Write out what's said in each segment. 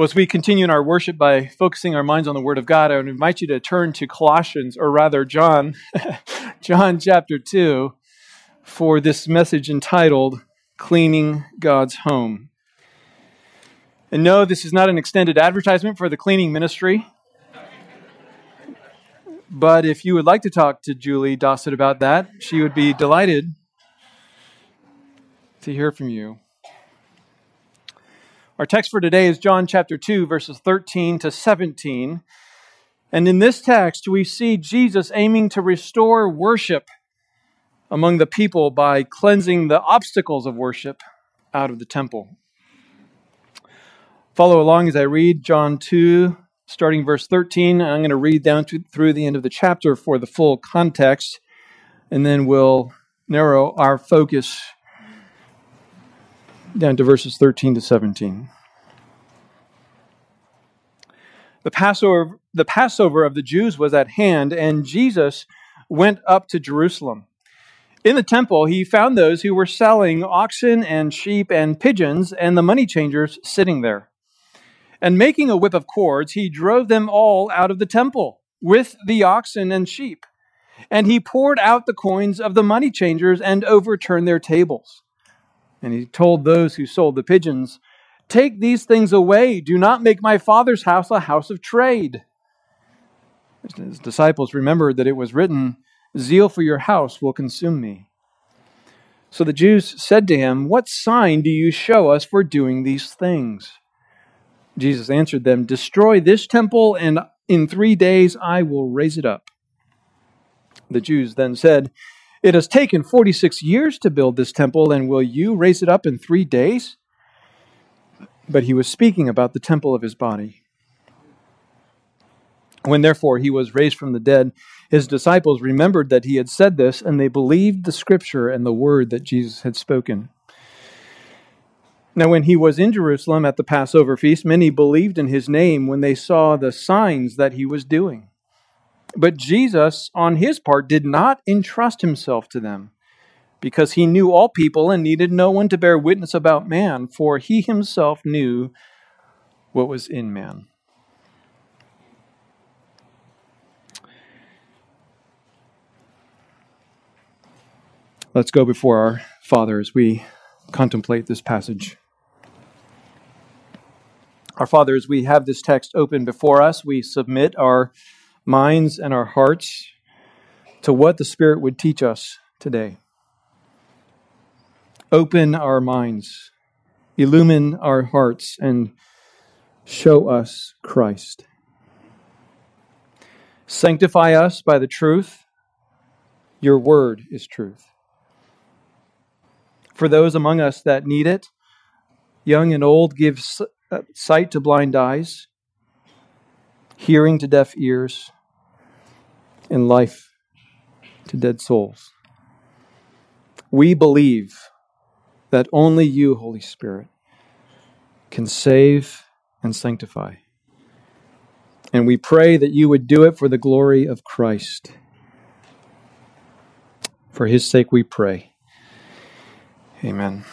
Well, as we continue in our worship by focusing our minds on the Word of God, I would invite you to turn to Colossians, or rather, John, John chapter 2, for this message entitled Cleaning God's Home. And no, this is not an extended advertisement for the cleaning ministry. But if you would like to talk to Julie Dossett about that, she would be delighted to hear from you. Our text for today is John chapter 2, verses 13 to 17. And in this text, we see Jesus aiming to restore worship among the people by cleansing the obstacles of worship out of the temple. Follow along as I read John 2, starting verse 13. I'm going to read down to, through the end of the chapter for the full context, and then we'll narrow our focus down to verses 13 to 17. The Passover, the Passover of the Jews was at hand, and Jesus went up to Jerusalem. In the temple, he found those who were selling oxen and sheep and pigeons, and the money changers sitting there. And making a whip of cords, he drove them all out of the temple with the oxen and sheep. And he poured out the coins of the money changers and overturned their tables. And he told those who sold the pigeons, Take these things away. Do not make my father's house a house of trade. His disciples remembered that it was written, Zeal for your house will consume me. So the Jews said to him, What sign do you show us for doing these things? Jesus answered them, Destroy this temple, and in three days I will raise it up. The Jews then said, It has taken 46 years to build this temple, and will you raise it up in three days? But he was speaking about the temple of his body. When therefore he was raised from the dead, his disciples remembered that he had said this, and they believed the scripture and the word that Jesus had spoken. Now, when he was in Jerusalem at the Passover feast, many believed in his name when they saw the signs that he was doing. But Jesus, on his part, did not entrust himself to them, because he knew all people and needed no one to bear witness about man, for he himself knew what was in man. Let's go before our Father as we contemplate this passage. Our Father, as we have this text open before us, we submit our minds and our hearts to what the Spirit would teach us today. Open our minds, illumine our hearts, and show us Christ. Sanctify us by the truth. Your word is truth. For those among us that need it, young and old, give uh, sight to blind eyes, hearing to deaf ears, and life to dead souls. We believe that only you, Holy Spirit, can save and sanctify. And we pray that you would do it for the glory of Christ. For his sake we pray. Amen.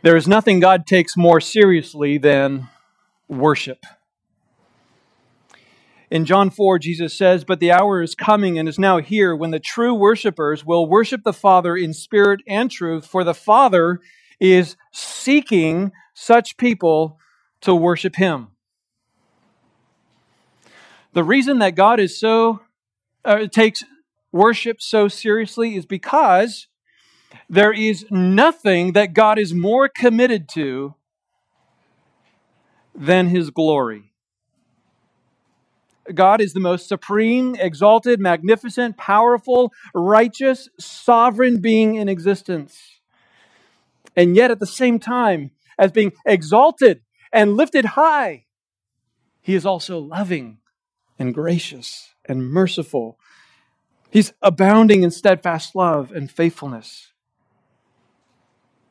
There is nothing God takes more seriously than worship. In John 4, Jesus says, But the hour is coming and is now here when the true worshipers will worship the Father in spirit and truth, for the Father is seeking such people to worship Him. The reason that God is so uh, takes worship so seriously is because there is nothing that God is more committed to than his glory. God is the most supreme, exalted, magnificent, powerful, righteous, sovereign being in existence. And yet, at the same time, as being exalted and lifted high, he is also loving and gracious and merciful. He's abounding in steadfast love and faithfulness.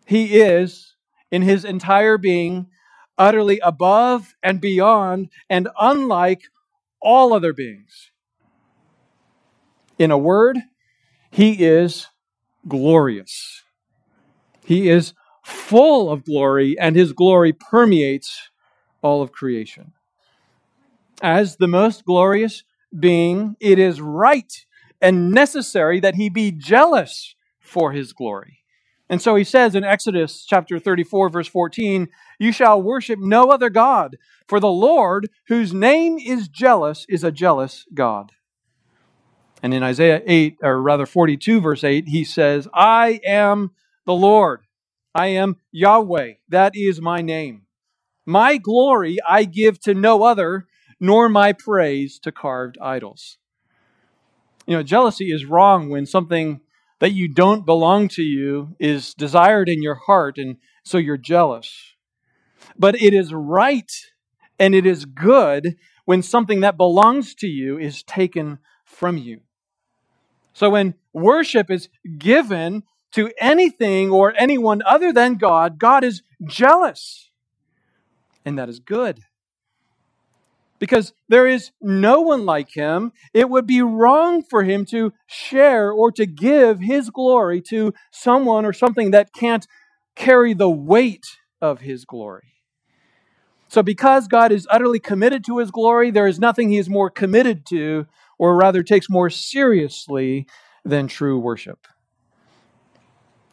He is, in his entire being, utterly above and beyond and unlike all other beings. In a word, he is glorious. He is full of glory, and his glory permeates all of creation. As the most glorious being, it is right and necessary that he be jealous for his glory. And so he says in Exodus chapter 34, verse 14, You shall worship no other God, for the Lord, whose name is jealous, is a jealous God. And in Isaiah 8, or rather 42, verse 8, he says, I am the Lord. I am Yahweh. That is my name. My glory I give to no other, nor my praise to carved idols. You know, jealousy is wrong when something that you don't belong to you is desired in your heart, and so you're jealous. But it is right and it is good when something that belongs to you is taken from you. So when worship is given to anything or anyone other than God, God is jealous. And that is good. Because there is no one like him, it would be wrong for him to share or to give his glory to someone or something that can't carry the weight of his glory. So, because God is utterly committed to his glory, there is nothing he is more committed to, or rather takes more seriously, than true worship.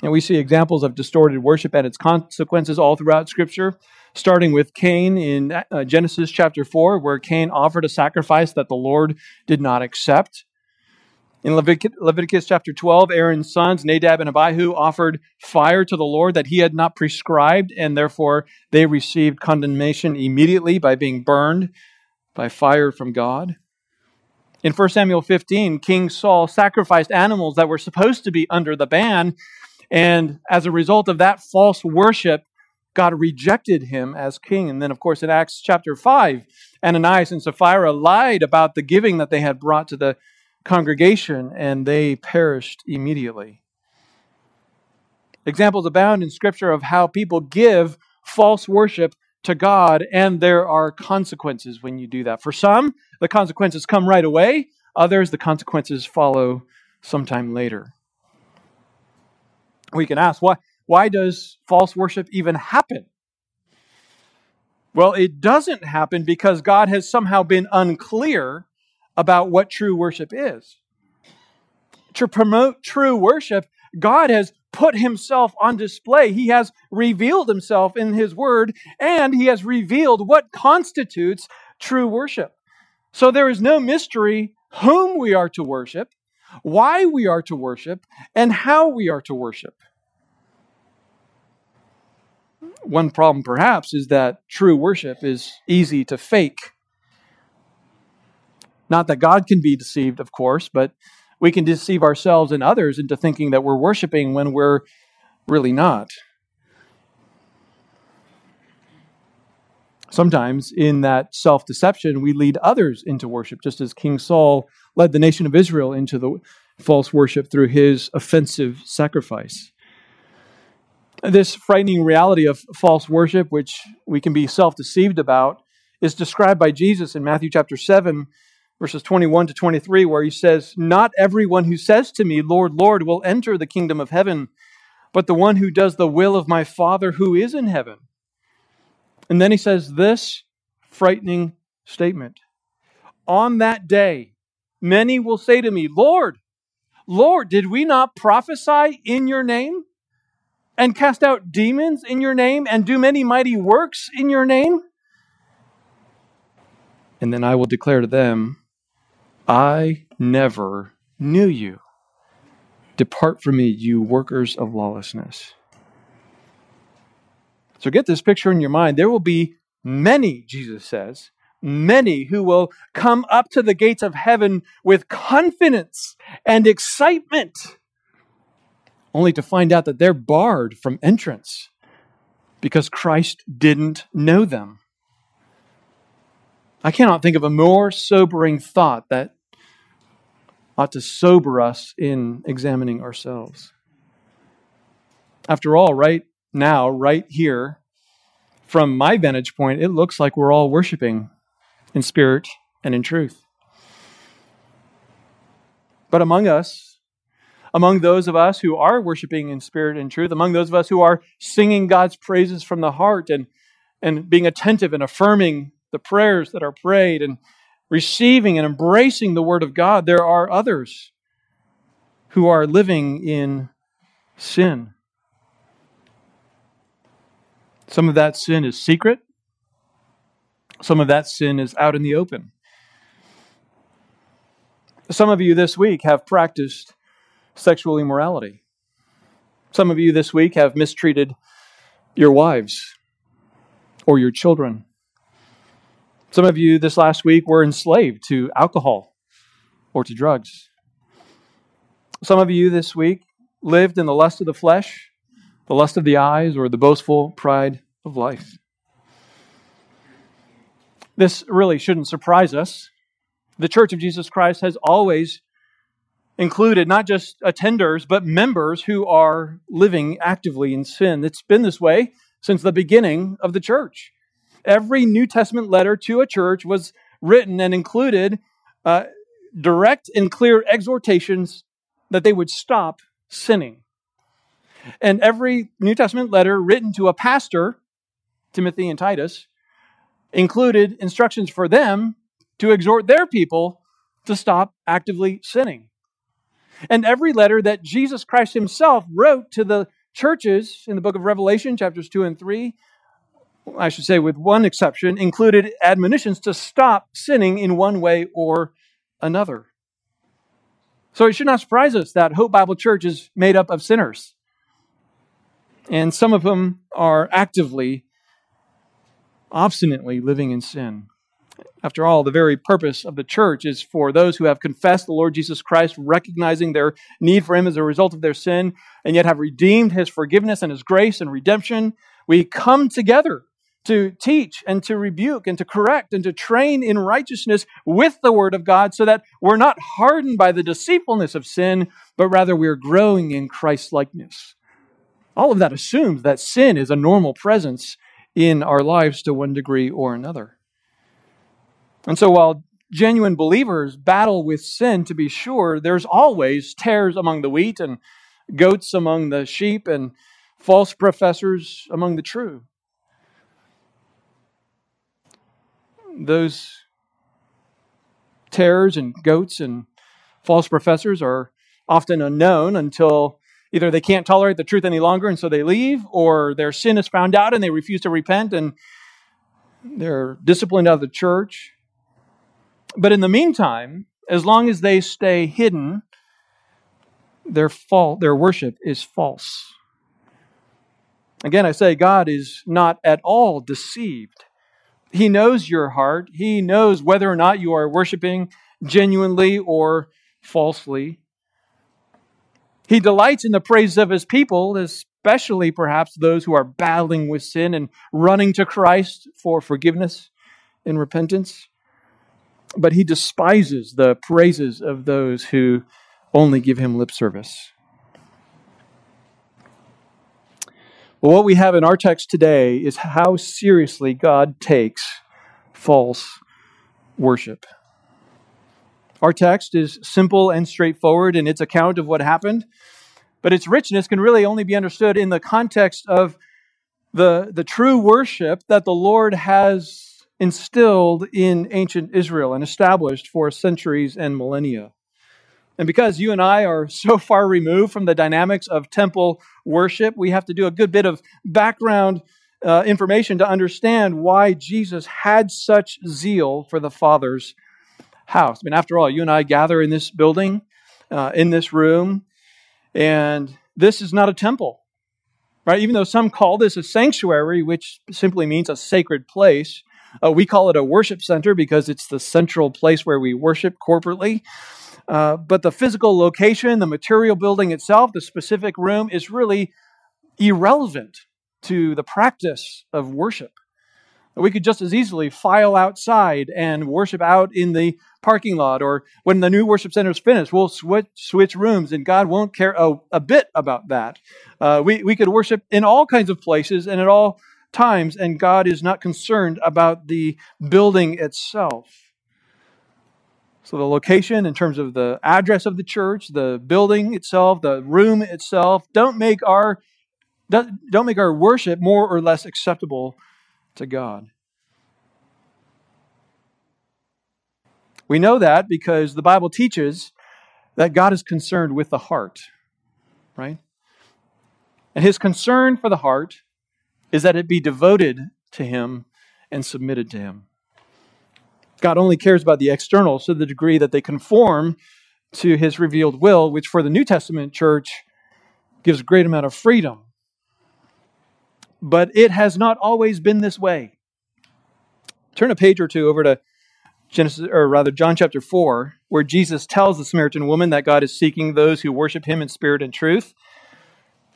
And we see examples of distorted worship and its consequences all throughout Scripture, starting with Cain in uh, Genesis chapter 4, where Cain offered a sacrifice that the Lord did not accept. In Leviticus, Leviticus chapter 12, Aaron's sons, Nadab and Abihu, offered fire to the Lord that he had not prescribed, and therefore they received condemnation immediately by being burned by fire from God. In 1 Samuel 15, King Saul sacrificed animals that were supposed to be under the ban, and as a result of that false worship, God rejected him as king. And then, of course, in Acts chapter 5, Ananias and Sapphira lied about the giving that they had brought to the congregation, and they perished immediately. Examples abound in Scripture of how people give false worship to God, and there are consequences when you do that. For some, the consequences come right away, others, the consequences follow sometime later. We can ask, why, why does false worship even happen? Well, it doesn't happen because God has somehow been unclear about what true worship is. To promote true worship, God has put himself on display. He has revealed himself in his word, and he has revealed what constitutes true worship. So there is no mystery whom we are to worship, why we are to worship, and how we are to worship. One problem, perhaps, is that true worship is easy to fake. Not that God can be deceived, of course, but we can deceive ourselves and others into thinking that we're worshiping when we're really not. Sometimes, in that self deception, we lead others into worship, just as King Saul led the nation of Israel into the false worship through his offensive sacrifice. This frightening reality of false worship, which we can be self deceived about, is described by Jesus in Matthew chapter 7, verses 21 to 23, where he says, Not everyone who says to me, Lord, Lord, will enter the kingdom of heaven, but the one who does the will of my Father who is in heaven. And then he says this frightening statement On that day, many will say to me, Lord, Lord, did we not prophesy in your name? And cast out demons in your name and do many mighty works in your name? And then I will declare to them, I never knew you. Depart from me, you workers of lawlessness. So get this picture in your mind. There will be many, Jesus says, many who will come up to the gates of heaven with confidence and excitement, only to find out that they're barred from entrance because Christ didn't know them. I cannot think of a more sobering thought that ought to sober us in examining ourselves. After all, right now, right here, from my vantage point, it looks like we're all worshiping in spirit and in truth. But among us, among those of us who are worshiping in spirit and truth, among those of us who are singing God's praises from the heart and, and being attentive and affirming the prayers that are prayed and receiving and embracing the Word of God, there are others who are living in sin. Some of that sin is secret, some of that sin is out in the open. Some of you this week have practiced sexual immorality. Some of you this week have mistreated your wives or your children. Some of you this last week were enslaved to alcohol or to drugs. Some of you this week lived in the lust of the flesh, the lust of the eyes, or the boastful pride of life. This really shouldn't surprise us the Church of Jesus Christ has always included not just attenders, but members who are living actively in sin. It's been this way since the beginning of the church. Every New Testament letter to a church was written and included uh, direct and clear exhortations that they would stop sinning. And every New Testament letter written to a pastor, Timothy and Titus, included instructions for them to exhort their people to stop actively sinning. And every letter that Jesus Christ himself wrote to the churches in the book of Revelation, chapters 2 and 3, I should say, with one exception, included admonitions to stop sinning in one way or another. So it should not surprise us that Hope Bible Church is made up of sinners. And some of them are actively, obstinately living in sin. After all, the very purpose of the church is for those who have confessed the Lord Jesus Christ, recognizing their need for Him as a result of their sin, and yet have redeemed His forgiveness and His grace and redemption. We come together to teach and to rebuke and to correct and to train in righteousness with the Word of God so that we're not hardened by the deceitfulness of sin, but rather we're growing in Christ likeness. All of that assumes that sin is a normal presence in our lives to one degree or another. And so while genuine believers battle with sin, to be sure, there's always tares among the wheat and goats among the sheep and false professors among the true. Those tares and goats and false professors are often unknown until either they can't tolerate the truth any longer and so they leave, or their sin is found out and they refuse to repent and they're disciplined out of the church. But in the meantime, as long as they stay hidden, their fault, their worship is false. Again, I say God is not at all deceived. He knows your heart. He knows whether or not you are worshiping genuinely or falsely. He delights in the praise of his people, especially perhaps those who are battling with sin and running to Christ for forgiveness and repentance but he despises the praises of those who only give him lip service. Well, what we have in our text today is how seriously God takes false worship. Our text is simple and straightforward in its account of what happened, but its richness can really only be understood in the context of the, the true worship that the Lord has instilled in ancient Israel and established for centuries and millennia. And because you and I are so far removed from the dynamics of temple worship, we have to do a good bit of background uh, information to understand why Jesus had such zeal for the Father's house. I mean, after all, you and I gather in this building, uh, in this room, and this is not a temple, right? Even though some call this a sanctuary, which simply means a sacred place, uh, we call it a worship center because it's the central place where we worship corporately. Uh, but the physical location, the material building itself, the specific room is really irrelevant to the practice of worship. We could just as easily file outside and worship out in the parking lot, or when the new worship center is finished, we'll switch, switch rooms, and God won't care a, a bit about that. Uh, we, we could worship in all kinds of places and at all times, and God is not concerned about the building itself. So, the location in terms of the address of the church, the building itself, the room itself, don't make our, don't make our worship more or less acceptable to God. We know that because the Bible teaches that God is concerned with the heart, right? And his concern for the heart is that it be devoted to him and submitted to him. God only cares about the external to the degree that they conform to his revealed will, which for the New Testament church gives a great amount of freedom. But it has not always been this way. Turn a page or two over to Genesis, or rather John chapter 4, where Jesus tells the Samaritan woman that God is seeking those who worship him in spirit and truth.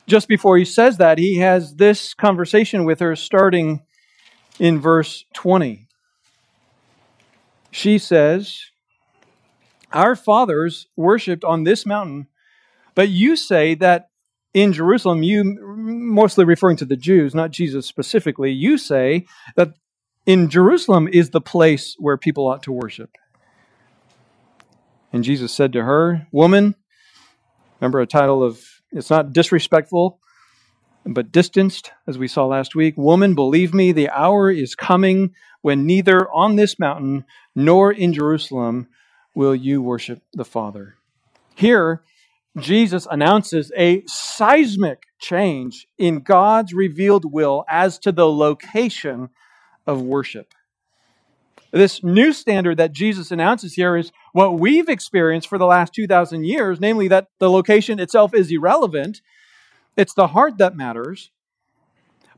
Just before he says that, he has this conversation with her starting in verse 20 she says, Our fathers worshipped on this mountain, but you say that in Jerusalem, you, mostly referring to the Jews, not Jesus specifically, you say that in Jerusalem is the place where people ought to worship. And Jesus said to her, Woman, remember a title of, it's not disrespectful, but distanced, as we saw last week. Woman, believe me, the hour is coming when neither on this mountain nor in Jerusalem will you worship the Father. Here, Jesus announces a seismic change in God's revealed will as to the location of worship. This new standard that Jesus announces here is what we've experienced for the last 2,000 years, namely that the location itself is irrelevant. It's the heart that matters.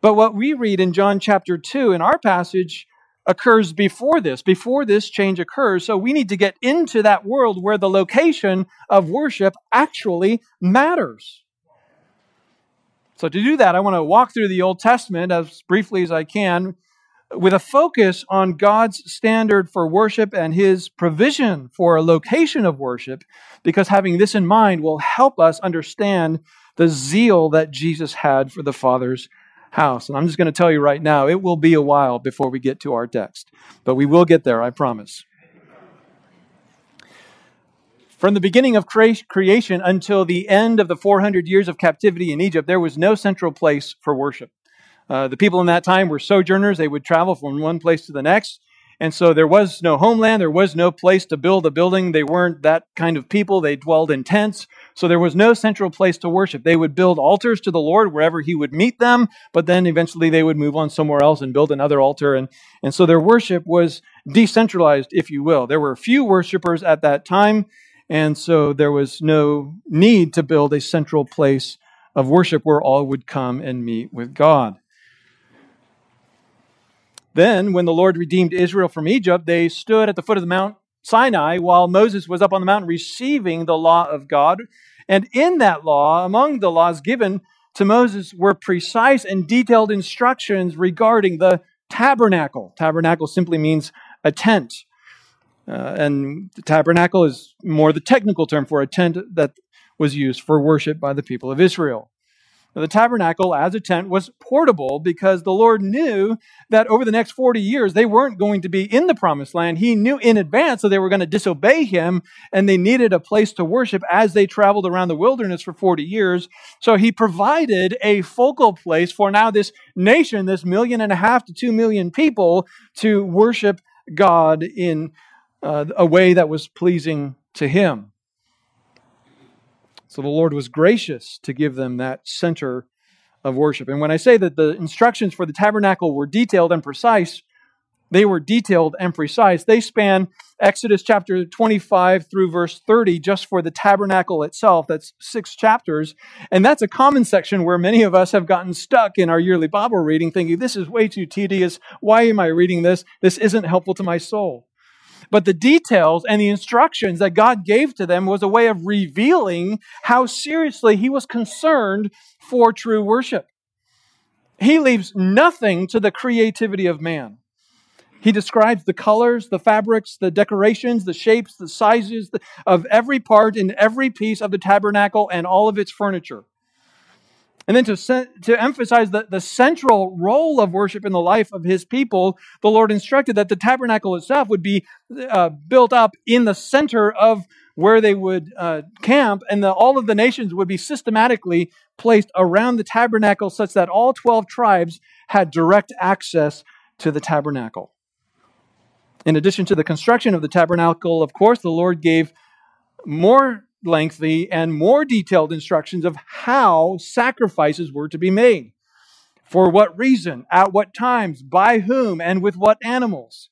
But what we read in John chapter 2 in our passage occurs before this, before this change occurs. So we need to get into that world where the location of worship actually matters. So to do that, I want to walk through the Old Testament as briefly as I can with a focus on God's standard for worship and his provision for a location of worship, because having this in mind will help us understand the zeal that Jesus had for the Father's house. And I'm just going to tell you right now, it will be a while before we get to our text, but we will get there, I promise. From the beginning of creation until the end of the 400 years of captivity in Egypt, there was no central place for worship. Uh, the people in that time were sojourners. They would travel from one place to the next. And so there was no homeland, there was no place to build a building. They weren't that kind of people. They dwelled in tents. So there was no central place to worship. They would build altars to the Lord wherever he would meet them, but then eventually they would move on somewhere else and build another altar. And, and so their worship was decentralized, if you will. There were few worshipers at that time, and so there was no need to build a central place of worship where all would come and meet with God. Then, when the Lord redeemed Israel from Egypt, they stood at the foot of the Mount Sinai while Moses was up on the mountain receiving the law of God. And in that law, among the laws given to Moses, were precise and detailed instructions regarding the tabernacle. Tabernacle simply means a tent. Uh, and the tabernacle is more the technical term for a tent that was used for worship by the people of Israel. The tabernacle as a tent was portable because the Lord knew that over the next 40 years they weren't going to be in the promised land. He knew in advance that they were going to disobey him and they needed a place to worship as they traveled around the wilderness for 40 years. So he provided a focal place for now this nation, this million and a half to two million people to worship God in uh, a way that was pleasing to him. So the Lord was gracious to give them that center of worship. And when I say that the instructions for the tabernacle were detailed and precise, they were detailed and precise. They span Exodus chapter 25 through verse 30 just for the tabernacle itself. That's six chapters. And that's a common section where many of us have gotten stuck in our yearly Bible reading thinking, this is way too tedious. Why am I reading this? This isn't helpful to my soul. But the details and the instructions that God gave to them was a way of revealing how seriously He was concerned for true worship. He leaves nothing to the creativity of man. He describes the colors, the fabrics, the decorations, the shapes, the sizes of every part and every piece of the tabernacle and all of its furniture. And then to, to emphasize the, the central role of worship in the life of his people, the Lord instructed that the tabernacle itself would be uh, built up in the center of where they would uh, camp, and the, all of the nations would be systematically placed around the tabernacle such that all 12 tribes had direct access to the tabernacle. In addition to the construction of the tabernacle, of course, the Lord gave more lengthy and more detailed instructions of how sacrifices were to be made. For what reason, at what times, by whom, and with what animals.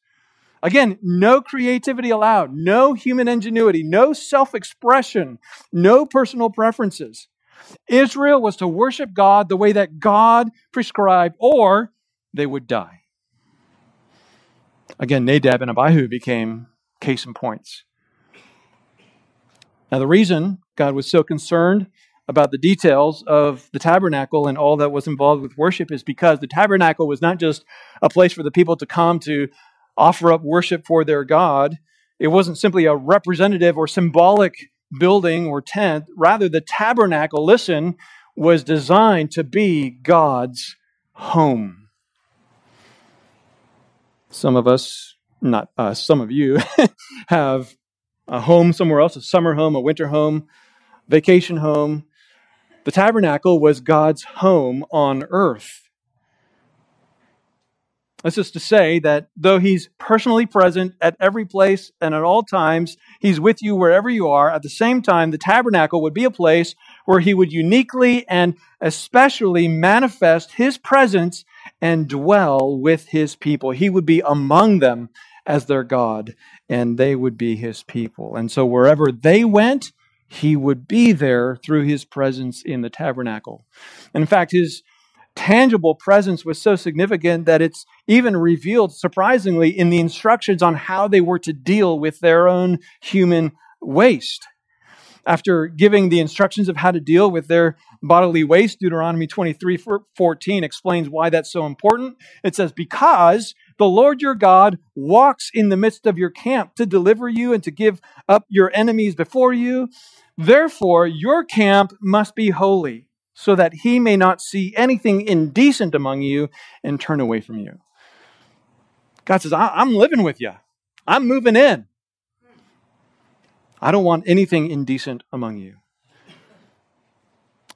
Again, no creativity allowed, no human ingenuity, no self expression, no personal preferences. Israel was to worship God the way that God prescribed, or they would die. Again, Nadab and Abihu became case in points. Now, the reason God was so concerned about the details of the tabernacle and all that was involved with worship is because the tabernacle was not just a place for the people to come to offer up worship for their God. It wasn't simply a representative or symbolic building or tent. Rather, the tabernacle, listen, was designed to be God's home. Some of us, not us, some of you, have a home somewhere else, a summer home, a winter home, vacation home. The tabernacle was God's home on earth. This is to say that though He's personally present at every place and at all times, He's with you wherever you are, at the same time, the tabernacle would be a place where He would uniquely and especially manifest His presence and dwell with His people. He would be among them as their God, and they would be his people. And so wherever they went, he would be there through his presence in the tabernacle. In fact, his tangible presence was so significant that it's even revealed, surprisingly, in the instructions on how they were to deal with their own human waste. After giving the instructions of how to deal with their bodily waste, Deuteronomy 23 14 explains why that's so important. It says, Because the Lord your God walks in the midst of your camp to deliver you and to give up your enemies before you. Therefore, your camp must be holy, so that he may not see anything indecent among you and turn away from you. God says, I'm living with you, I'm moving in. I don't want anything indecent among you.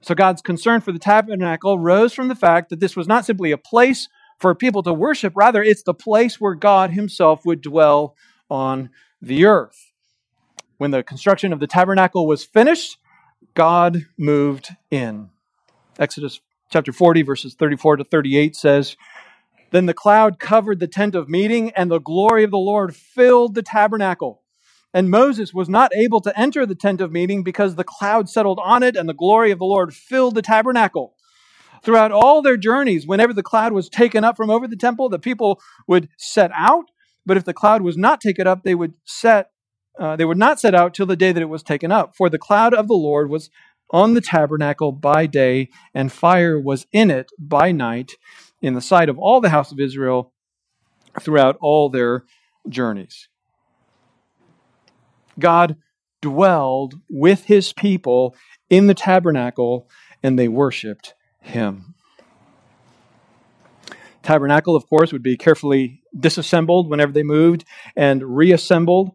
So God's concern for the tabernacle rose from the fact that this was not simply a place for people to worship. Rather, it's the place where God Himself would dwell on the earth. When the construction of the tabernacle was finished, God moved in. Exodus chapter 40, verses 34 to 38 says, Then the cloud covered the tent of meeting, and the glory of the Lord filled the tabernacle. And Moses was not able to enter the tent of meeting because the cloud settled on it, and the glory of the Lord filled the tabernacle. Throughout all their journeys, whenever the cloud was taken up from over the temple, the people would set out. But if the cloud was not taken up, they would set uh, they would not set out till the day that it was taken up. For the cloud of the Lord was on the tabernacle by day, and fire was in it by night, in the sight of all the house of Israel throughout all their journeys. God dwelled with his people in the tabernacle, and they worshiped him. Tabernacle, of course, would be carefully disassembled whenever they moved and reassembled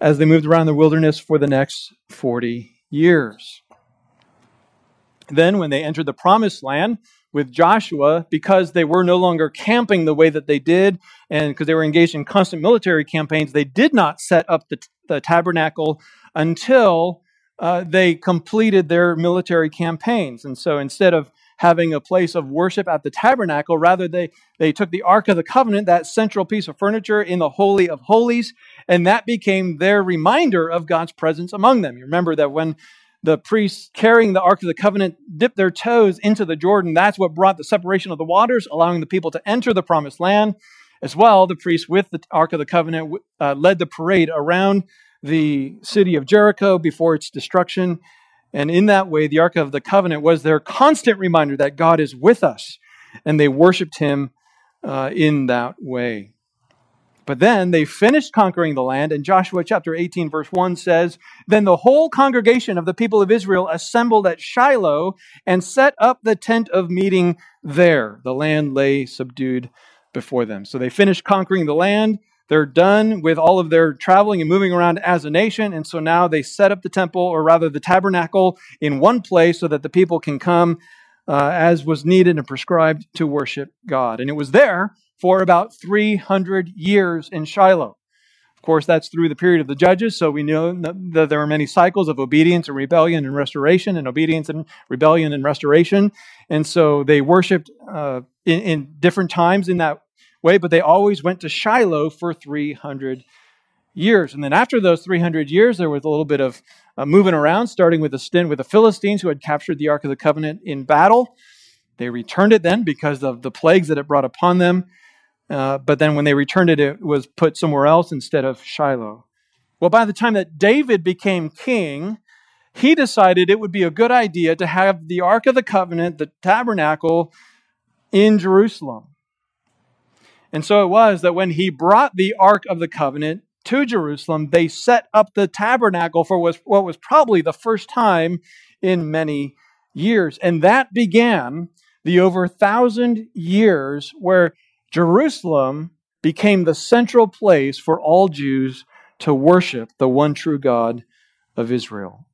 as they moved around the wilderness for the next 40 years. Then, when they entered the promised land with Joshua, because they were no longer camping the way that they did, and because they were engaged in constant military campaigns, they did not set up the, the tabernacle until uh, they completed their military campaigns. And so instead of having a place of worship at the tabernacle, rather they, they took the Ark of the Covenant, that central piece of furniture in the Holy of Holies, and that became their reminder of God's presence among them. You remember that when the priests carrying the Ark of the Covenant dipped their toes into the Jordan, that's what brought the separation of the waters, allowing the people to enter the promised land. As well, the priests with the Ark of the Covenant uh, led the parade around the city of Jericho before its destruction. And in that way, the Ark of the Covenant was their constant reminder that God is with us. And they worshiped him uh, in that way. But then they finished conquering the land, and Joshua chapter 18, verse 1 says Then the whole congregation of the people of Israel assembled at Shiloh and set up the tent of meeting there. The land lay subdued before them. So they finished conquering the land. They're done with all of their traveling and moving around as a nation. And so now they set up the temple, or rather the tabernacle, in one place so that the people can come uh, as was needed and prescribed to worship God. And it was there for about 300 years in Shiloh. Of course, that's through the period of the judges, so we know that there are many cycles of obedience and rebellion and restoration, and obedience and rebellion and restoration. And so they worshiped uh, in, in different times in that way, but they always went to Shiloh for 300 years. And then after those 300 years, there was a little bit of uh, moving around, starting with a stint with the Philistines who had captured the Ark of the Covenant in battle. They returned it then because of the plagues that it brought upon them. Uh, but then when they returned it, it was put somewhere else instead of Shiloh. Well, by the time that David became king, he decided it would be a good idea to have the Ark of the Covenant, the tabernacle, in Jerusalem. And so it was that when he brought the Ark of the Covenant to Jerusalem, they set up the tabernacle for what was probably the first time in many years. And that began the over thousand years where Jerusalem became the central place for all Jews to worship the one true God of Israel.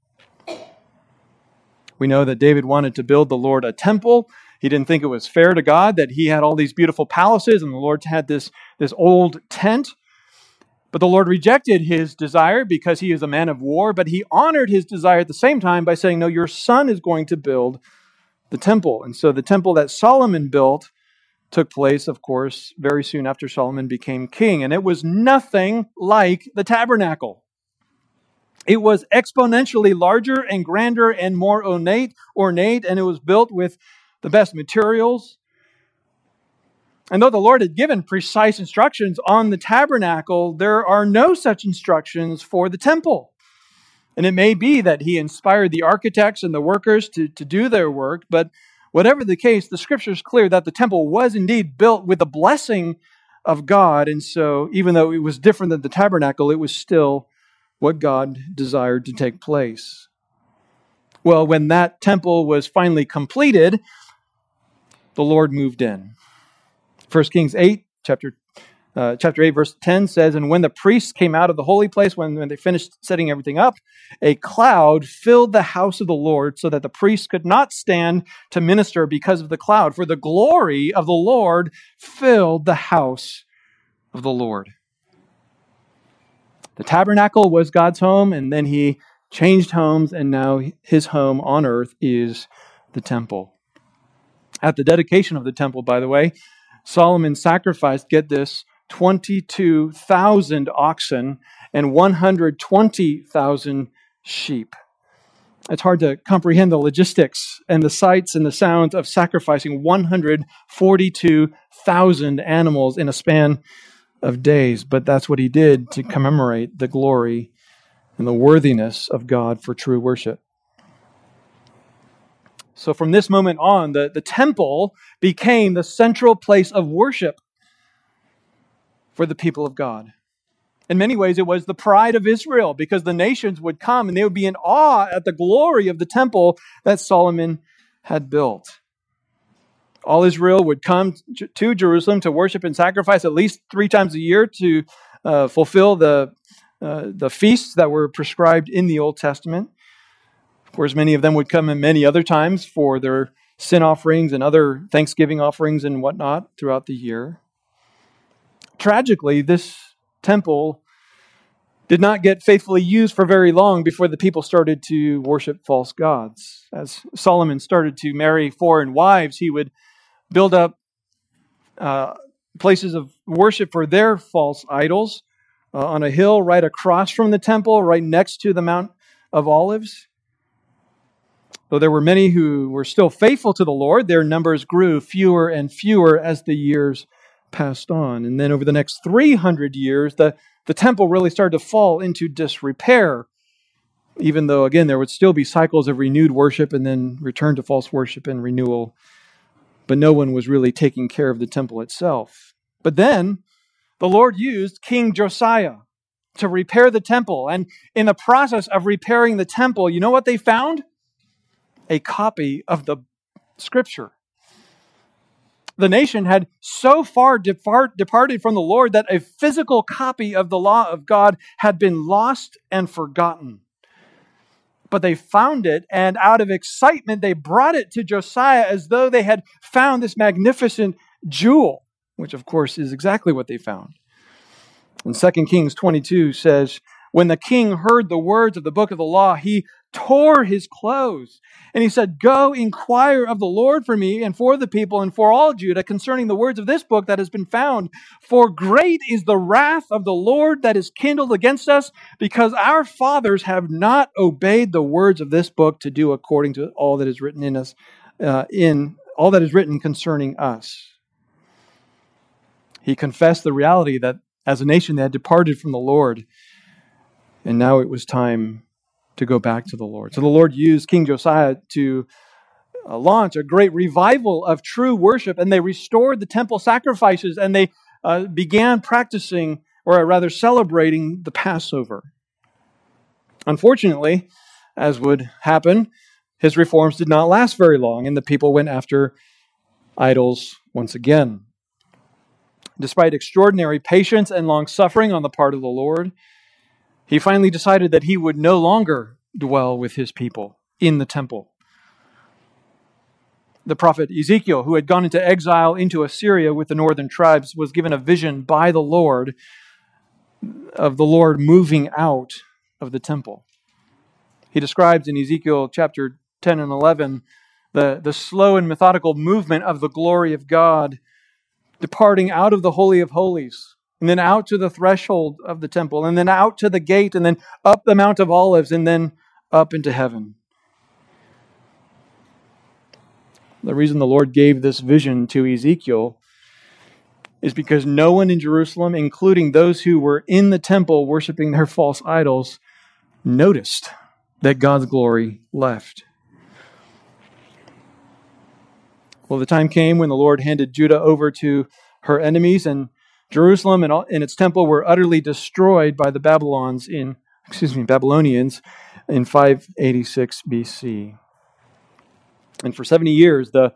We know that David wanted to build the Lord a temple. He didn't think it was fair to God that he had all these beautiful palaces and the Lord had this, this old tent. But the Lord rejected his desire because he is a man of war, but he honored his desire at the same time by saying, No, your son is going to build the temple. And so the temple that Solomon built took place, of course, very soon after Solomon became king. And it was nothing like the tabernacle. It was exponentially larger and grander and more ornate, ornate, and it was built with the best materials. And though the Lord had given precise instructions on the tabernacle, there are no such instructions for the temple. And it may be that he inspired the architects and the workers to, to do their work, but Whatever the case, the scripture is clear that the temple was indeed built with the blessing of God. And so, even though it was different than the tabernacle, it was still what God desired to take place. Well, when that temple was finally completed, the Lord moved in. 1 Kings 8, chapter uh, chapter 8, verse 10 says, And when the priests came out of the holy place, when, when they finished setting everything up, a cloud filled the house of the Lord so that the priests could not stand to minister because of the cloud. For the glory of the Lord filled the house of the Lord. The tabernacle was God's home, and then he changed homes, and now his home on earth is the temple. At the dedication of the temple, by the way, Solomon sacrificed, get this, 22,000 oxen and 120,000 sheep. It's hard to comprehend the logistics and the sights and the sounds of sacrificing 142,000 animals in a span of days, but that's what he did to commemorate the glory and the worthiness of God for true worship. So from this moment on, the, the temple became the central place of worship for the people of God. In many ways, it was the pride of Israel because the nations would come and they would be in awe at the glory of the temple that Solomon had built. All Israel would come to Jerusalem to worship and sacrifice at least three times a year to uh, fulfill the, uh, the feasts that were prescribed in the Old Testament. Of course, many of them would come in many other times for their sin offerings and other thanksgiving offerings and whatnot throughout the year. Tragically, this temple did not get faithfully used for very long before the people started to worship false gods. As Solomon started to marry foreign wives, he would build up uh, places of worship for their false idols uh, on a hill right across from the temple, right next to the Mount of Olives. Though there were many who were still faithful to the Lord, their numbers grew fewer and fewer as the years passed on. And then over the next 300 years, the, the temple really started to fall into disrepair, even though, again, there would still be cycles of renewed worship and then return to false worship and renewal. But no one was really taking care of the temple itself. But then, the Lord used King Josiah to repair the temple. And in the process of repairing the temple, you know what they found? A copy of the scripture. The nation had so far depart, departed from the Lord that a physical copy of the law of God had been lost and forgotten. But they found it, and out of excitement, they brought it to Josiah as though they had found this magnificent jewel which of course is exactly what they found. And 2 Kings 22 says, When the king heard the words of the book of the law, he tore his clothes. And he said, Go inquire of the Lord for me and for the people and for all Judah concerning the words of this book that has been found. For great is the wrath of the Lord that is kindled against us, because our fathers have not obeyed the words of this book to do according to all that is written in us, uh, in all that is written concerning us. He confessed the reality that as a nation they had departed from the Lord, and now it was time to go back to the Lord. So the Lord used King Josiah to uh, launch a great revival of true worship, and they restored the temple sacrifices and they uh, began practicing, or rather celebrating, the Passover. Unfortunately, as would happen, his reforms did not last very long, and the people went after idols once again. Despite extraordinary patience and long suffering on the part of the Lord, he finally decided that he would no longer dwell with his people in the temple. The prophet Ezekiel, who had gone into exile into Assyria with the northern tribes, was given a vision by the Lord of the Lord moving out of the temple. He describes in Ezekiel chapter 10 and 11 the, the slow and methodical movement of the glory of God departing out of the Holy of Holies, and then out to the threshold of the temple, and then out to the gate, and then up the Mount of Olives, and then up into heaven. The reason the Lord gave this vision to Ezekiel is because no one in Jerusalem, including those who were in the temple worshiping their false idols, noticed that God's glory left. Well, the time came when the Lord handed Judah over to her enemies, and Jerusalem and, all, and its temple were utterly destroyed by the Babylons in, excuse me, Babylonians in 586 BC. And for 70 years, the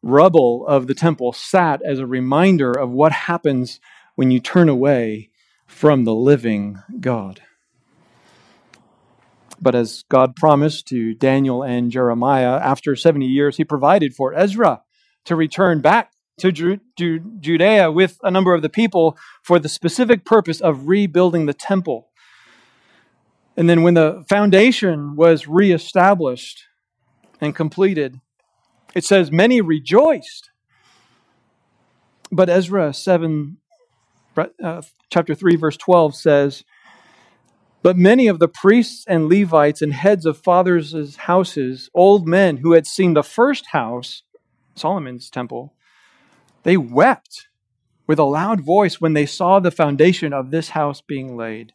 rubble of the temple sat as a reminder of what happens when you turn away from the living God. But as God promised to Daniel and Jeremiah, after 70 years, he provided for Ezra to return back to Ju- Ju- Judea with a number of the people for the specific purpose of rebuilding the temple. And then when the foundation was reestablished and completed, it says many rejoiced. But Ezra 7, uh, chapter 3, verse 12 says, But many of the priests and Levites and heads of fathers' houses, old men who had seen the first house, Solomon's temple, they wept with a loud voice when they saw the foundation of this house being laid.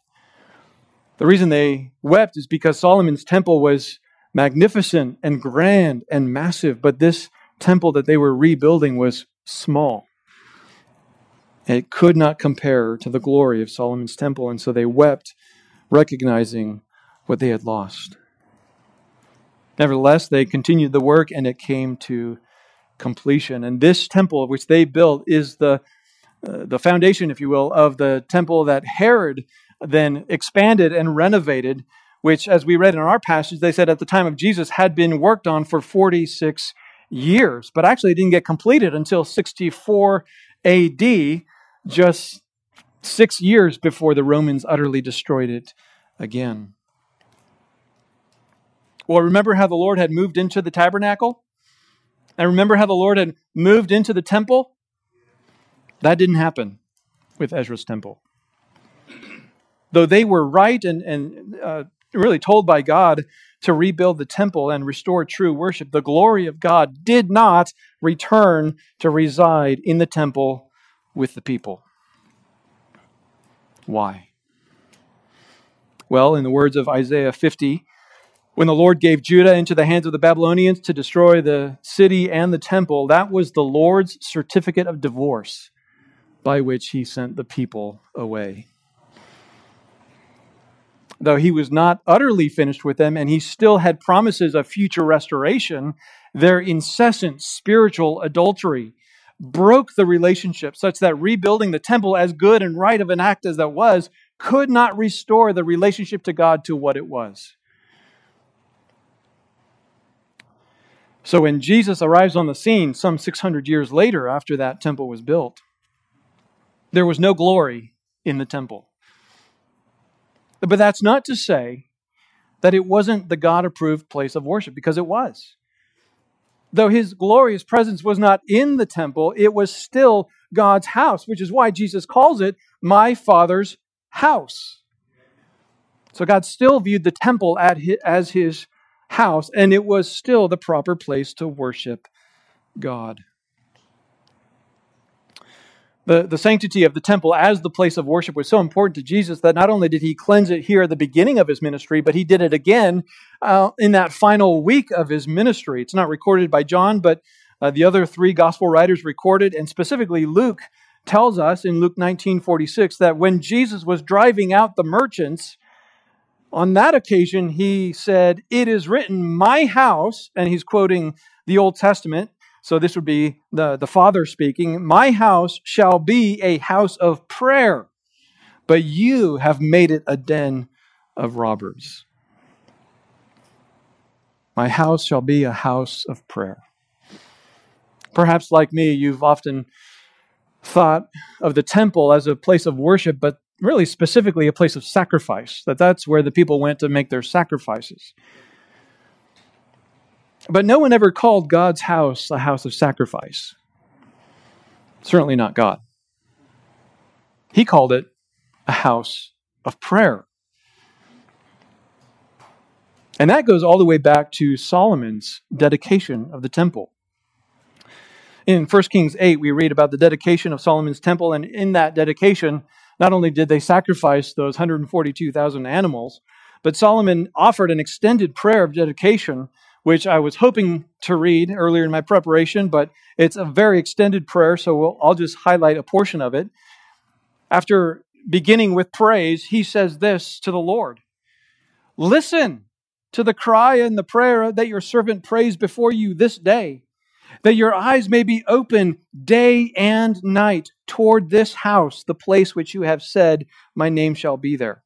The reason they wept is because Solomon's temple was magnificent and grand and massive, but this temple that they were rebuilding was small. It could not compare to the glory of Solomon's temple, and so they wept, recognizing what they had lost. Nevertheless, they continued the work, and it came to completion. And this temple, which they built, is the uh, the foundation, if you will, of the temple that Herod then expanded and renovated, which, as we read in our passage, they said at the time of Jesus had been worked on for 46 years, but actually it didn't get completed until 64 AD, just six years before the Romans utterly destroyed it again. Well, remember how the Lord had moved into the tabernacle? And remember how the Lord had moved into the temple? That didn't happen with Ezra's temple. Though they were right and, and uh, really told by God to rebuild the temple and restore true worship, the glory of God did not return to reside in the temple with the people. Why? Well, in the words of Isaiah 50, when the Lord gave Judah into the hands of the Babylonians to destroy the city and the temple, that was the Lord's certificate of divorce. by which he sent the people away. Though he was not utterly finished with them and he still had promises of future restoration, their incessant spiritual adultery broke the relationship such that rebuilding the temple, as good and right of an act as that was, could not restore the relationship to God to what it was. So when Jesus arrives on the scene some 600 years later after that temple was built, there was no glory in the temple. But that's not to say that it wasn't the God approved place of worship, because it was. Though his glorious presence was not in the temple, it was still God's house, which is why Jesus calls it my Father's house. So God still viewed the temple as his house, and it was still the proper place to worship God. The, the sanctity of the temple as the place of worship was so important to Jesus that not only did he cleanse it here at the beginning of his ministry, but he did it again uh, in that final week of his ministry. It's not recorded by John, but uh, the other three gospel writers recorded, and specifically Luke tells us in Luke 19:46 that when Jesus was driving out the merchants, on that occasion, he said, It is written, my house, and he's quoting the Old Testament. So this would be the, the Father speaking, My house shall be a house of prayer, but you have made it a den of robbers. My house shall be a house of prayer. Perhaps, like me, you've often thought of the temple as a place of worship, but really specifically a place of sacrifice, that that's where the people went to make their sacrifices. But no one ever called God's house a house of sacrifice. Certainly not God. He called it a house of prayer. And that goes all the way back to Solomon's dedication of the temple. In 1 Kings 8, we read about the dedication of Solomon's temple, and in that dedication, not only did they sacrifice those 142,000 animals, but Solomon offered an extended prayer of dedication, which I was hoping to read earlier in my preparation, but it's a very extended prayer, so we'll, I'll just highlight a portion of it. After beginning with praise, he says this to the Lord Listen to the cry and the prayer that your servant prays before you this day that your eyes may be open day and night toward this house, the place which you have said, My name shall be there.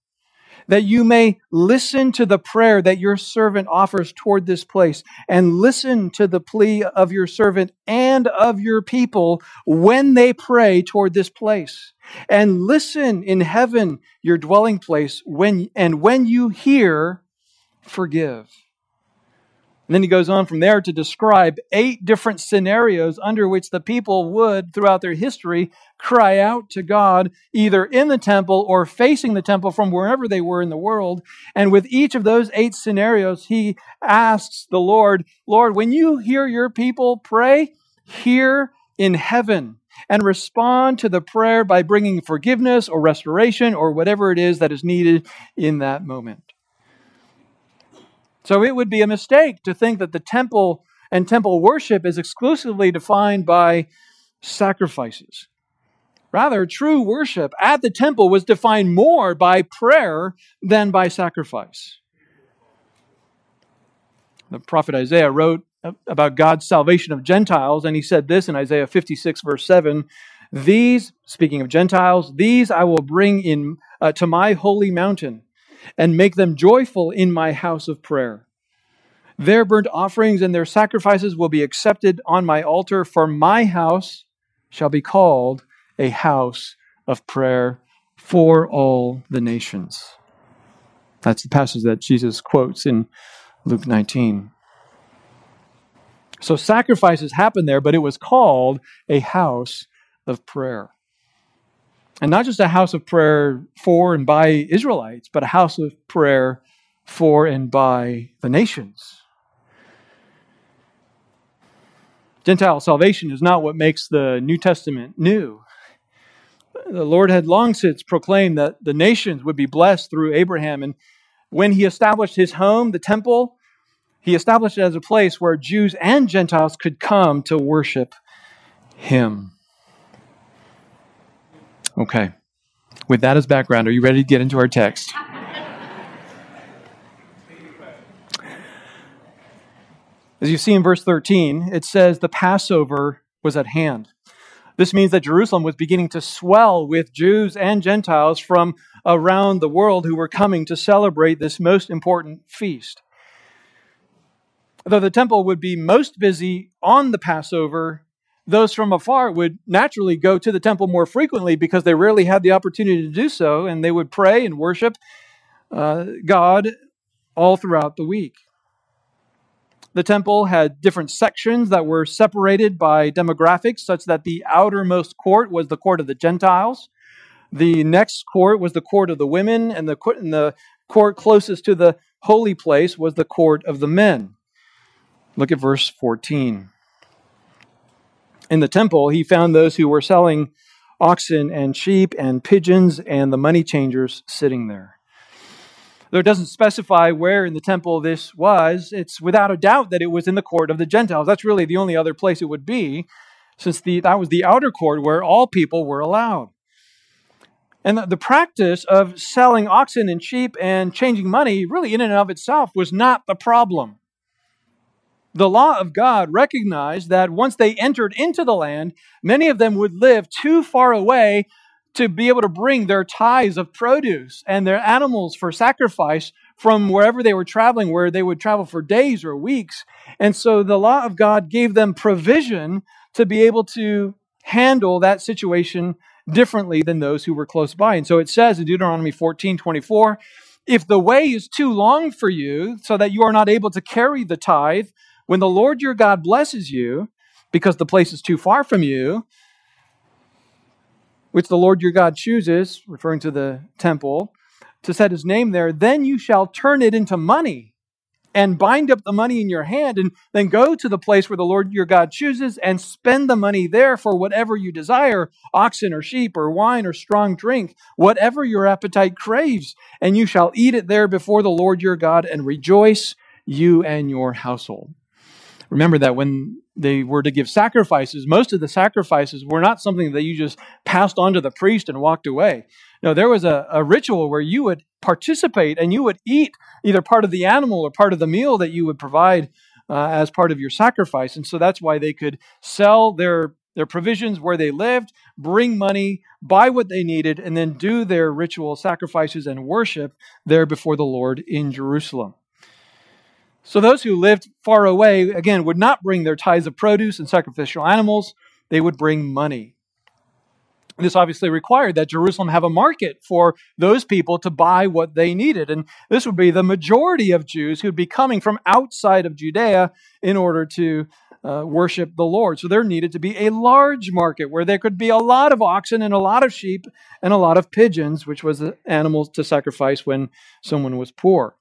That you may listen to the prayer that your servant offers toward this place, and listen to the plea of your servant and of your people when they pray toward this place. And listen in heaven, your dwelling place, when, and when you hear, forgive. And then he goes on from there to describe eight different scenarios under which the people would, throughout their history, cry out to God, either in the temple or facing the temple from wherever they were in the world. And with each of those eight scenarios, he asks the Lord, Lord, when you hear your people pray, hear in heaven and respond to the prayer by bringing forgiveness or restoration or whatever it is that is needed in that moment. So it would be a mistake to think that the temple and temple worship is exclusively defined by sacrifices. Rather, true worship at the temple was defined more by prayer than by sacrifice. The prophet Isaiah wrote about God's salvation of Gentiles, and he said this in Isaiah 56, verse 7 These, speaking of Gentiles, these I will bring in uh, to my holy mountain and make them joyful in my house of prayer. Their burnt offerings and their sacrifices will be accepted on my altar, for my house shall be called a house of prayer for all the nations. That's the passage that Jesus quotes in Luke 19. So sacrifices happened there, but it was called a house of prayer. And not just a house of prayer for and by Israelites, but a house of prayer for and by the nations. Gentile salvation is not what makes the New Testament new. The Lord had long since proclaimed that the nations would be blessed through Abraham. And when he established his home, the temple, he established it as a place where Jews and Gentiles could come to worship him. Okay. With that as background, are you ready to get into our text? As you see in verse 13, it says the Passover was at hand. This means that Jerusalem was beginning to swell with Jews and Gentiles from around the world who were coming to celebrate this most important feast. Though the temple would be most busy on the Passover, those from afar would naturally go to the temple more frequently because they rarely had the opportunity to do so, and they would pray and worship uh, God all throughout the week. The temple had different sections that were separated by demographics, such that the outermost court was the court of the Gentiles. The next court was the court of the women, and the, and the court closest to the holy place was the court of the men. Look at verse 14. In the temple, he found those who were selling oxen and sheep and pigeons and the money changers sitting there. Though it doesn't specify where in the temple this was, it's without a doubt that it was in the court of the Gentiles. That's really the only other place it would be, since the, that was the outer court where all people were allowed. And the, the practice of selling oxen and sheep and changing money, really in and of itself, was not the problem. The law of God recognized that once they entered into the land, many of them would live too far away to be able to bring their tithes of produce and their animals for sacrifice from wherever they were traveling, where they would travel for days or weeks. And so the law of God gave them provision to be able to handle that situation differently than those who were close by. And so it says in Deuteronomy 14 24, if the way is too long for you, so that you are not able to carry the tithe, when the Lord your God blesses you, because the place is too far from you, which the Lord your God chooses, referring to the temple, to set his name there, then you shall turn it into money and bind up the money in your hand, and then go to the place where the Lord your God chooses and spend the money there for whatever you desire oxen or sheep or wine or strong drink, whatever your appetite craves, and you shall eat it there before the Lord your God and rejoice, you and your household. Remember that when they were to give sacrifices, most of the sacrifices were not something that you just passed on to the priest and walked away. No, there was a, a ritual where you would participate and you would eat either part of the animal or part of the meal that you would provide uh, as part of your sacrifice. And so that's why they could sell their their provisions where they lived, bring money, buy what they needed, and then do their ritual sacrifices and worship there before the Lord in Jerusalem. So those who lived far away, again, would not bring their tithes of produce and sacrificial animals, they would bring money. This obviously required that Jerusalem have a market for those people to buy what they needed. And this would be the majority of Jews who would be coming from outside of Judea in order to uh, worship the Lord. So there needed to be a large market where there could be a lot of oxen and a lot of sheep and a lot of pigeons, which was the animals to sacrifice when someone was poor.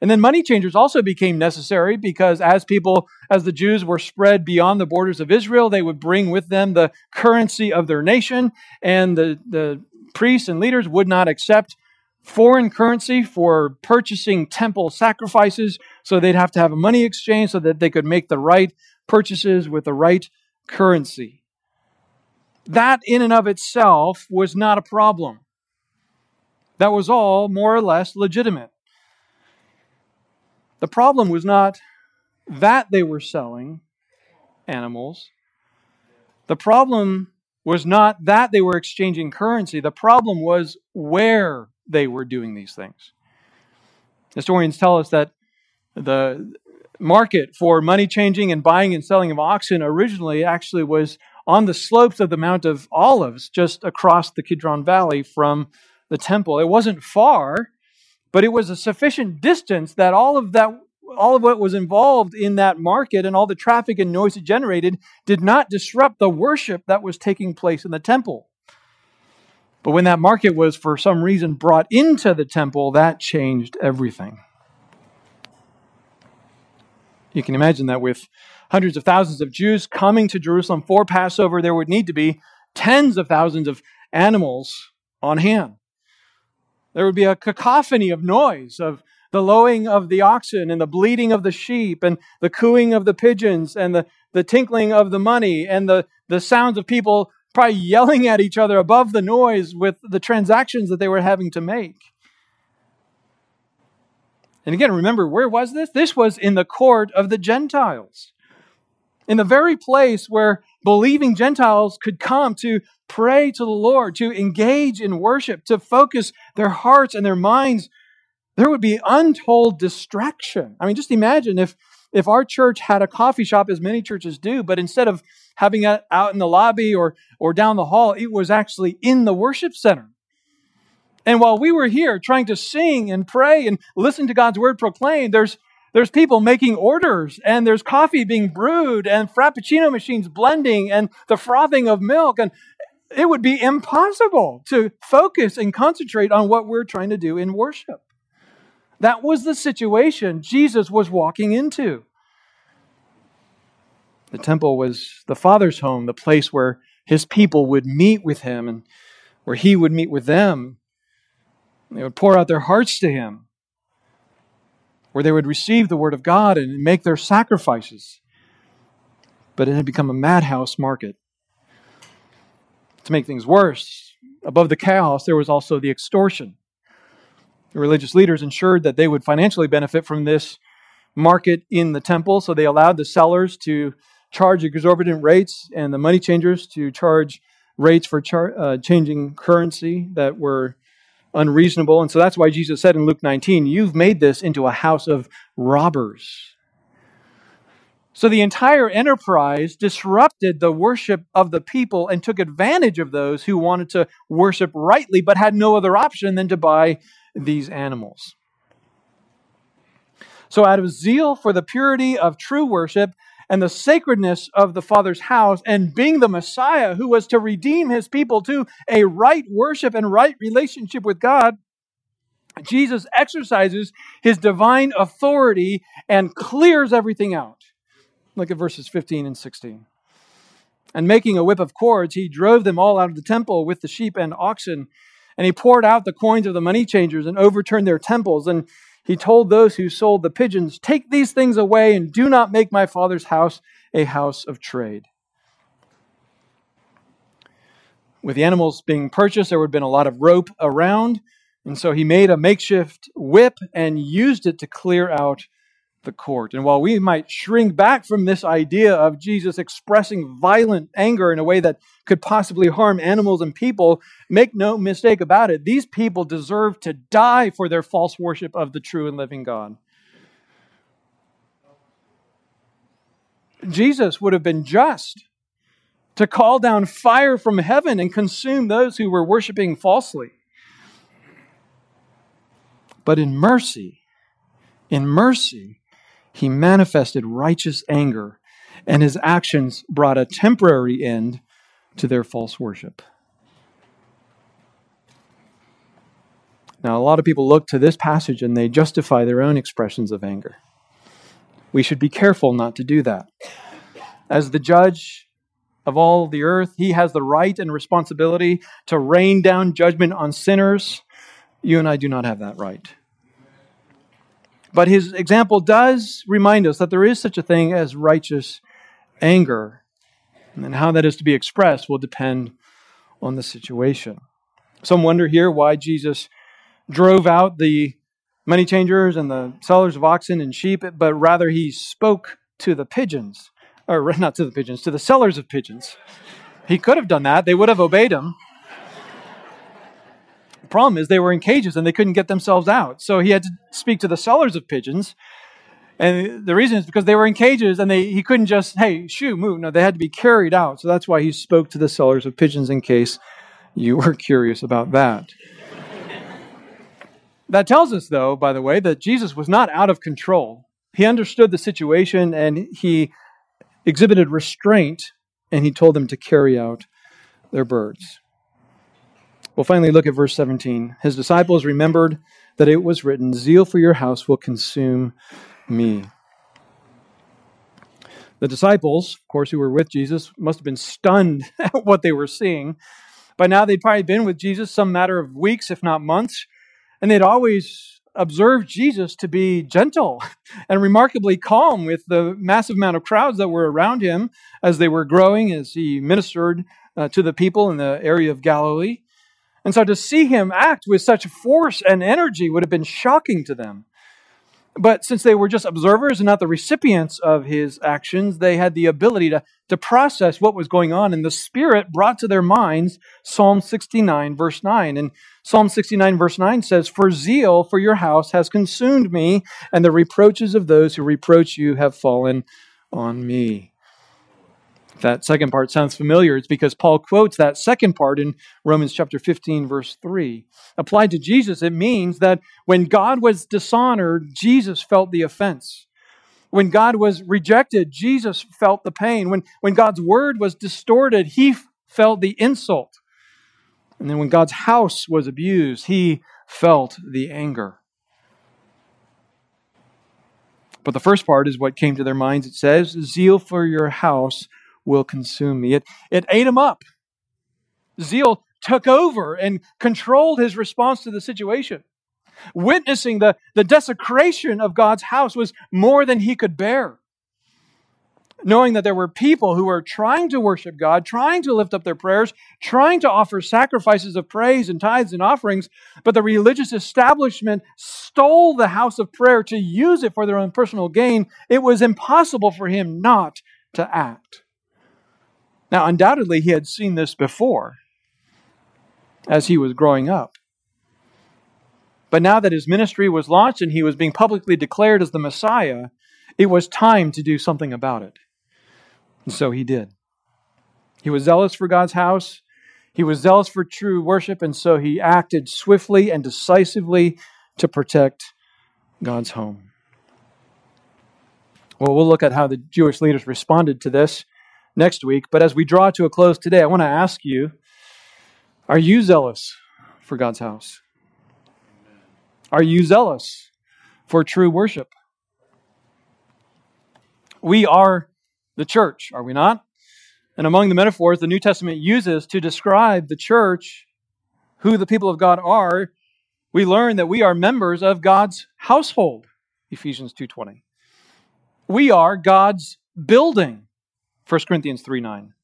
And then money changers also became necessary because as people, as the Jews were spread beyond the borders of Israel, they would bring with them the currency of their nation, and the, the priests and leaders would not accept foreign currency for purchasing temple sacrifices. So they'd have to have a money exchange so that they could make the right purchases with the right currency. That, in and of itself, was not a problem. That was all more or less legitimate. The problem was not that they were selling animals. The problem was not that they were exchanging currency. The problem was where they were doing these things. Historians tell us that the market for money changing and buying and selling of oxen originally actually was on the slopes of the Mount of Olives, just across the Kidron Valley from the temple. It wasn't far, but it was a sufficient distance that all of that all of what was involved in that market and all the traffic and noise it generated did not disrupt the worship that was taking place in the temple. But when that market was for some reason brought into the temple, that changed everything. You can imagine that with hundreds of thousands of Jews coming to Jerusalem for Passover, there would need to be tens of thousands of animals on hand. There would be a cacophony of noise, of the lowing of the oxen and the bleating of the sheep and the cooing of the pigeons and the, the tinkling of the money and the, the sounds of people probably yelling at each other above the noise with the transactions that they were having to make. And again, remember, where was this? This was in the court of the Gentiles. In the very place where believing Gentiles could come to pray to the Lord, to engage in worship, to focus their hearts and their minds, there would be untold distraction. I mean, just imagine if, if our church had a coffee shop, as many churches do, but instead of having it out in the lobby or, or down the hall, it was actually in the worship center. And while we were here trying to sing and pray and listen to God's word proclaimed, there's there's people making orders and there's coffee being brewed and frappuccino machines blending and the frothing of milk and it would be impossible to focus and concentrate on what we're trying to do in worship. That was the situation Jesus was walking into. The temple was the Father's home, the place where his people would meet with him and where he would meet with them. They would pour out their hearts to him, where they would receive the word of God and make their sacrifices. But it had become a madhouse market. To make things worse, above the chaos, there was also the extortion. The religious leaders ensured that they would financially benefit from this market in the temple, so they allowed the sellers to charge exorbitant rates and the money changers to charge rates for char- uh, changing currency that were unreasonable. And so that's why Jesus said in Luke 19, You've made this into a house of robbers. So the entire enterprise disrupted the worship of the people and took advantage of those who wanted to worship rightly but had no other option than to buy these animals. So, out of zeal for the purity of true worship and the sacredness of the Father's house, and being the Messiah who was to redeem his people to a right worship and right relationship with God, Jesus exercises his divine authority and clears everything out. Look at verses 15 and 16. And making a whip of cords, he drove them all out of the temple with the sheep and oxen. And he poured out the coins of the money changers and overturned their temples. And he told those who sold the pigeons, Take these things away and do not make my father's house a house of trade. With the animals being purchased, there would have been a lot of rope around. And so he made a makeshift whip and used it to clear out the court. And while we might shrink back from this idea of Jesus expressing violent anger in a way that could possibly harm animals and people, make no mistake about it, these people deserve to die for their false worship of the true and living God. Jesus would have been just to call down fire from heaven and consume those who were worshiping falsely. But in mercy, in mercy, he manifested righteous anger, and his actions brought a temporary end to their false worship. Now, a lot of people look to this passage and they justify their own expressions of anger. We should be careful not to do that. As the judge of all the earth, he has the right and responsibility to rain down judgment on sinners. You and I do not have that right. But his example does remind us that there is such a thing as righteous anger. And how that is to be expressed will depend on the situation. Some wonder here why Jesus drove out the money changers and the sellers of oxen and sheep, but rather he spoke to the pigeons, or not to the pigeons, to the sellers of pigeons. He could have done that, they would have obeyed him problem is they were in cages and they couldn't get themselves out. So he had to speak to the sellers of pigeons. And the reason is because they were in cages and they, he couldn't just, hey, shoo, move. No, they had to be carried out. So that's why he spoke to the sellers of pigeons in case you were curious about that. that tells us, though, by the way, that Jesus was not out of control. He understood the situation and he exhibited restraint and he told them to carry out their birds. We'll finally look at verse 17. His disciples remembered that it was written, Zeal for your house will consume me. The disciples, of course, who were with Jesus, must have been stunned at what they were seeing. By now, they'd probably been with Jesus some matter of weeks, if not months, and they'd always observed Jesus to be gentle and remarkably calm with the massive amount of crowds that were around him as they were growing, as he ministered uh, to the people in the area of Galilee. And so to see him act with such force and energy would have been shocking to them. But since they were just observers and not the recipients of his actions, they had the ability to, to process what was going on. And the Spirit brought to their minds Psalm 69, verse 9. And Psalm 69, verse 9 says, For zeal for your house has consumed me, and the reproaches of those who reproach you have fallen on me that second part sounds familiar, it's because Paul quotes that second part in Romans chapter 15, verse 3. Applied to Jesus, it means that when God was dishonored, Jesus felt the offense. When God was rejected, Jesus felt the pain. When, when God's word was distorted, he felt the insult. And then when God's house was abused, he felt the anger. But the first part is what came to their minds. It says, Zeal for your house will consume me. It, it ate him up. Zeal took over and controlled his response to the situation. Witnessing the, the desecration of God's house was more than he could bear. Knowing that there were people who were trying to worship God, trying to lift up their prayers, trying to offer sacrifices of praise and tithes and offerings, but the religious establishment stole the house of prayer to use it for their own personal gain, it was impossible for him not to act. Now, undoubtedly, he had seen this before as he was growing up. But now that his ministry was launched and he was being publicly declared as the Messiah, it was time to do something about it. And so he did. He was zealous for God's house. He was zealous for true worship, and so he acted swiftly and decisively to protect God's home. Well, we'll look at how the Jewish leaders responded to this next week. But as we draw to a close today, I want to ask you are you zealous for God's house? Are you zealous for true worship? We are the church, are we not? And among the metaphors the New Testament uses to describe the church, who the people of God are, we learn that we are members of God's household, Ephesians 2:20. We are God's building, 1 Corinthians 3 9.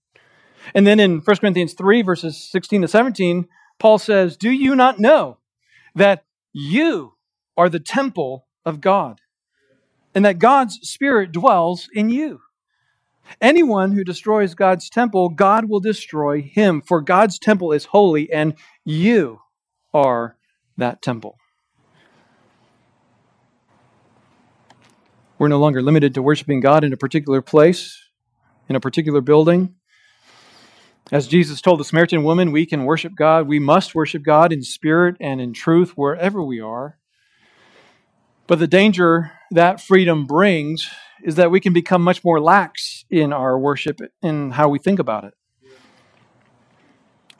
And then in 1 Corinthians 3, verses 16 to 17, Paul says, Do you not know that you are the temple of God and that God's Spirit dwells in you? Anyone who destroys God's temple, God will destroy him, for God's temple is holy and you are that temple. We're no longer limited to worshiping God in a particular place in a particular building. As Jesus told the Samaritan woman, we can worship God. We must worship God in spirit and in truth wherever we are. But the danger that freedom brings is that we can become much more lax in our worship and how we think about it.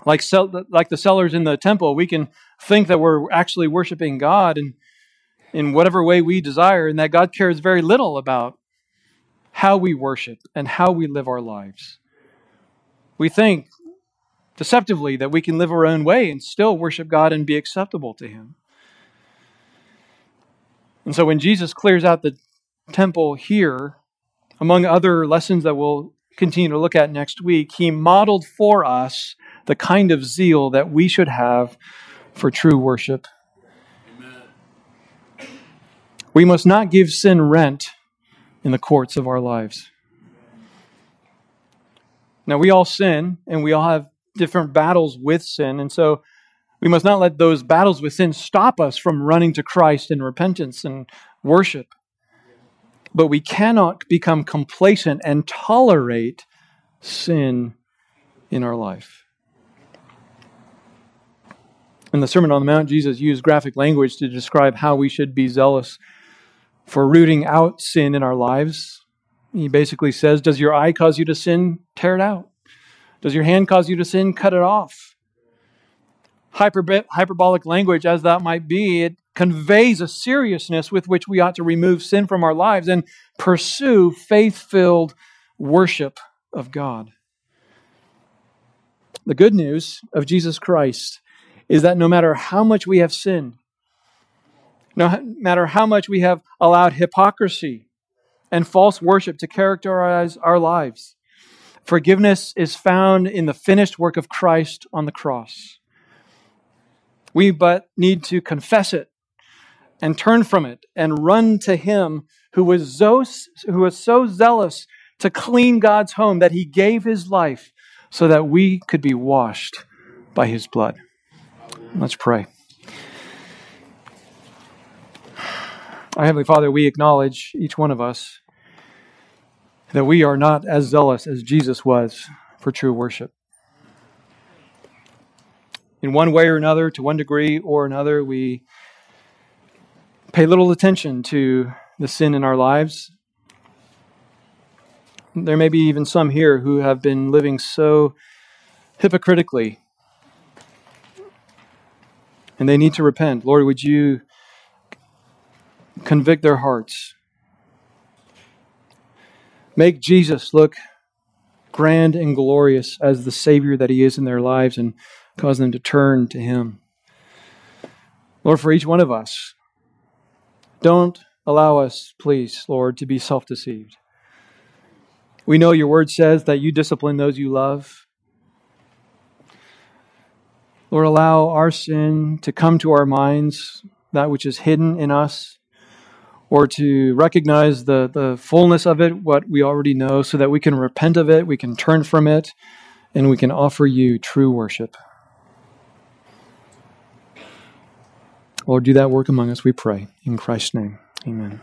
Like, like the sellers in the temple, we can think that we're actually worshiping God in, in whatever way we desire, and that God cares very little about how we worship and how we live our lives. We think deceptively that we can live our own way and still worship God and be acceptable to Him. And so when Jesus clears out the temple here, among other lessons that we'll continue to look at next week, he modeled for us the kind of zeal that we should have for true worship. Amen. We must not give sin rent in the courts of our lives. Now, we all sin and we all have different battles with sin. And so we must not let those battles with sin stop us from running to Christ in repentance and worship. But we cannot become complacent and tolerate sin in our life. In the Sermon on the Mount, Jesus used graphic language to describe how we should be zealous for rooting out sin in our lives. He basically says, Does your eye cause you to sin? Tear it out. Does your hand cause you to sin? Cut it off. hyperbolic language, as that might be, it conveys a seriousness with which we ought to remove sin from our lives and pursue faith filled worship of God. The good news of Jesus Christ is that no matter how much we have sinned, no matter how much we have allowed hypocrisy and false worship to characterize our lives, Forgiveness is found in the finished work of Christ on the cross. We but need to confess it and turn from it and run to Him who was so, who was so zealous to clean God's home that He gave His life so that we could be washed by His blood. Let's pray. Our Heavenly Father, we acknowledge, each one of us, that we are not as zealous as Jesus was for true worship. In one way or another, to one degree or another, we pay little attention to the sin in our lives. There may be even some here who have been living so hypocritically, and they need to repent. Lord, would you convict their hearts? Make Jesus look grand and glorious as the Savior that He is in their lives and cause them to turn to Him. Lord, for each one of us, don't allow us, please, Lord, to be self deceived. We know your word says that you discipline those you love. Lord, allow our sin to come to our minds, that which is hidden in us, or to recognize the, the fullness of it, what we already know, so that we can repent of it, we can turn from it, and we can offer you true worship. Lord, do that work among us, we pray. In Christ's name, amen.